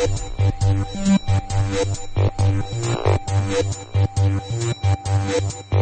Thank you.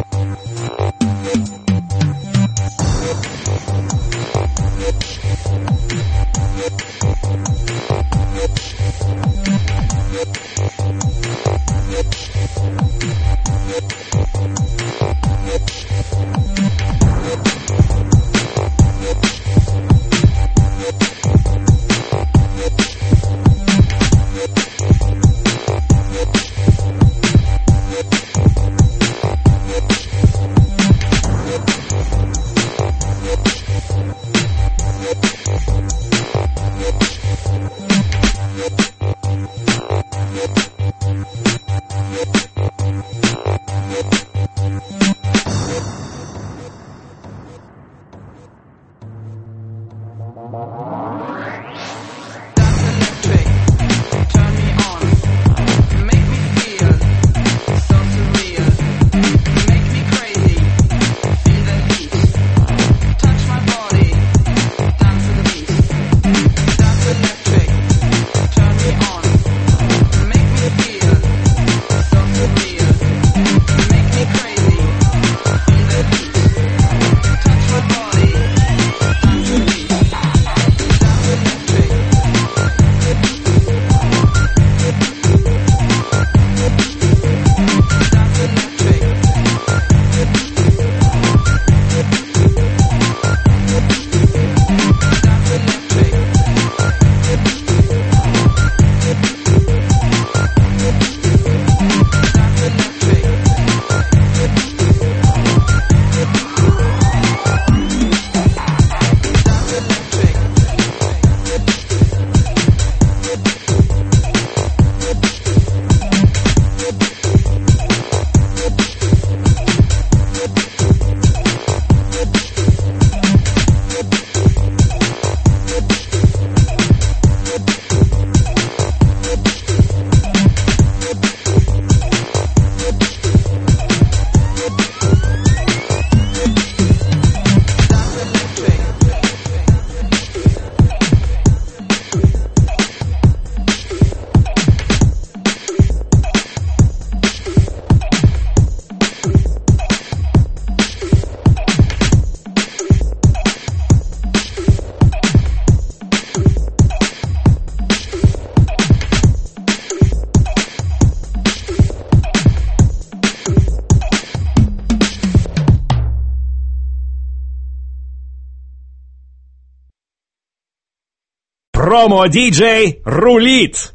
Промо-диджей рулит!